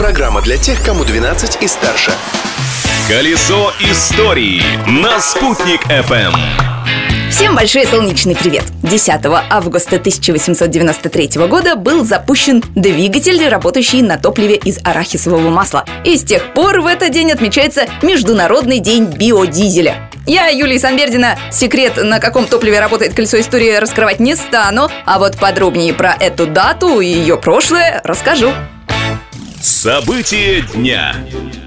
Программа для тех, кому 12 и старше. Колесо истории на «Спутник FM. Всем большой солнечный привет! 10 августа 1893 года был запущен двигатель, работающий на топливе из арахисового масла. И с тех пор в этот день отмечается Международный день биодизеля. Я, Юлия Санбердина, секрет, на каком топливе работает колесо истории, раскрывать не стану, а вот подробнее про эту дату и ее прошлое расскажу. События дня.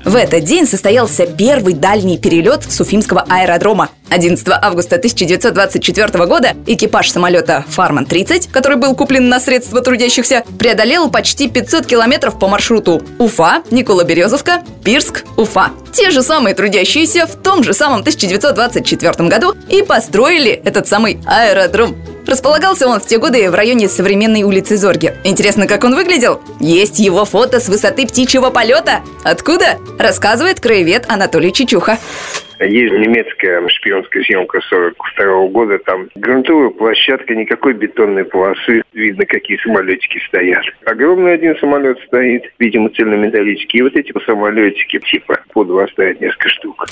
В этот день состоялся первый дальний перелет с Уфимского аэродрома. 11 августа 1924 года экипаж самолета «Фарман-30», который был куплен на средства трудящихся, преодолел почти 500 километров по маршруту Уфа, Никола-Березовка, Пирск, Уфа. Те же самые трудящиеся в том же самом 1924 году и построили этот самый аэродром. Располагался он в те годы в районе современной улицы Зорги. Интересно, как он выглядел? Есть его фото с высоты птичьего полета. Откуда? Рассказывает краевед Анатолий Чичуха. Есть немецкая шпионская съемка 42 года. Там грунтовая площадка, никакой бетонной полосы. Видно, какие самолетики стоят. Огромный один самолет стоит, видимо, цельнометаллический. И вот эти самолетики, типа, по два стоят несколько штук.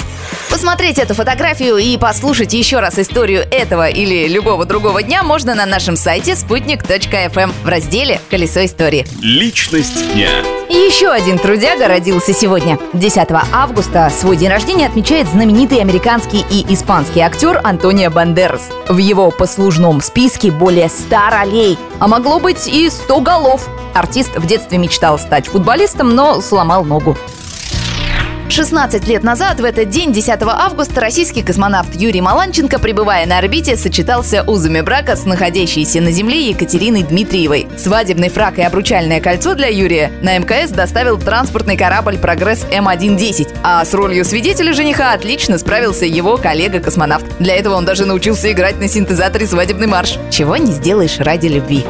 Посмотреть эту фотографию и послушать еще раз историю этого или любого другого дня можно на нашем сайте спутник.фм в разделе «Колесо истории». Личность дня. И еще один трудяга родился сегодня. 10 августа свой день рождения отмечает знаменитый американский и испанский актер Антонио Бандерас. В его послужном списке более 100 ролей, а могло быть и 100 голов. Артист в детстве мечтал стать футболистом, но сломал ногу. 16 лет назад, в этот день, 10 августа, российский космонавт Юрий Маланченко, пребывая на орбите, сочетался узами брака с находящейся на Земле Екатериной Дмитриевой. Свадебный фрак и обручальное кольцо для Юрия на МКС доставил транспортный корабль «Прогресс М110», а с ролью свидетеля жениха отлично справился его коллега-космонавт. Для этого он даже научился играть на синтезаторе свадебный марш. Чего не сделаешь ради любви.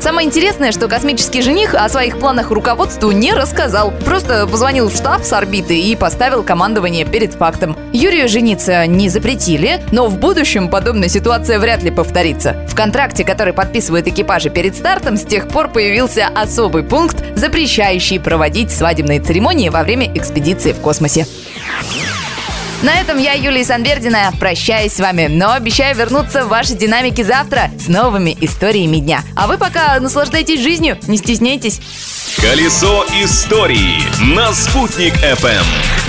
Самое интересное, что космический жених о своих планах руководству не рассказал. Просто позвонил в штаб с орбиты и поставил командование перед фактом. Юрию жениться не запретили, но в будущем подобная ситуация вряд ли повторится. В контракте, который подписывают экипажи перед стартом, с тех пор появился особый пункт, запрещающий проводить свадебные церемонии во время экспедиции в космосе. На этом я, Юлия Санбердина, прощаюсь с вами, но обещаю вернуться в ваши динамики завтра с новыми историями дня. А вы пока наслаждайтесь жизнью, не стесняйтесь. Колесо истории на «Спутник FM.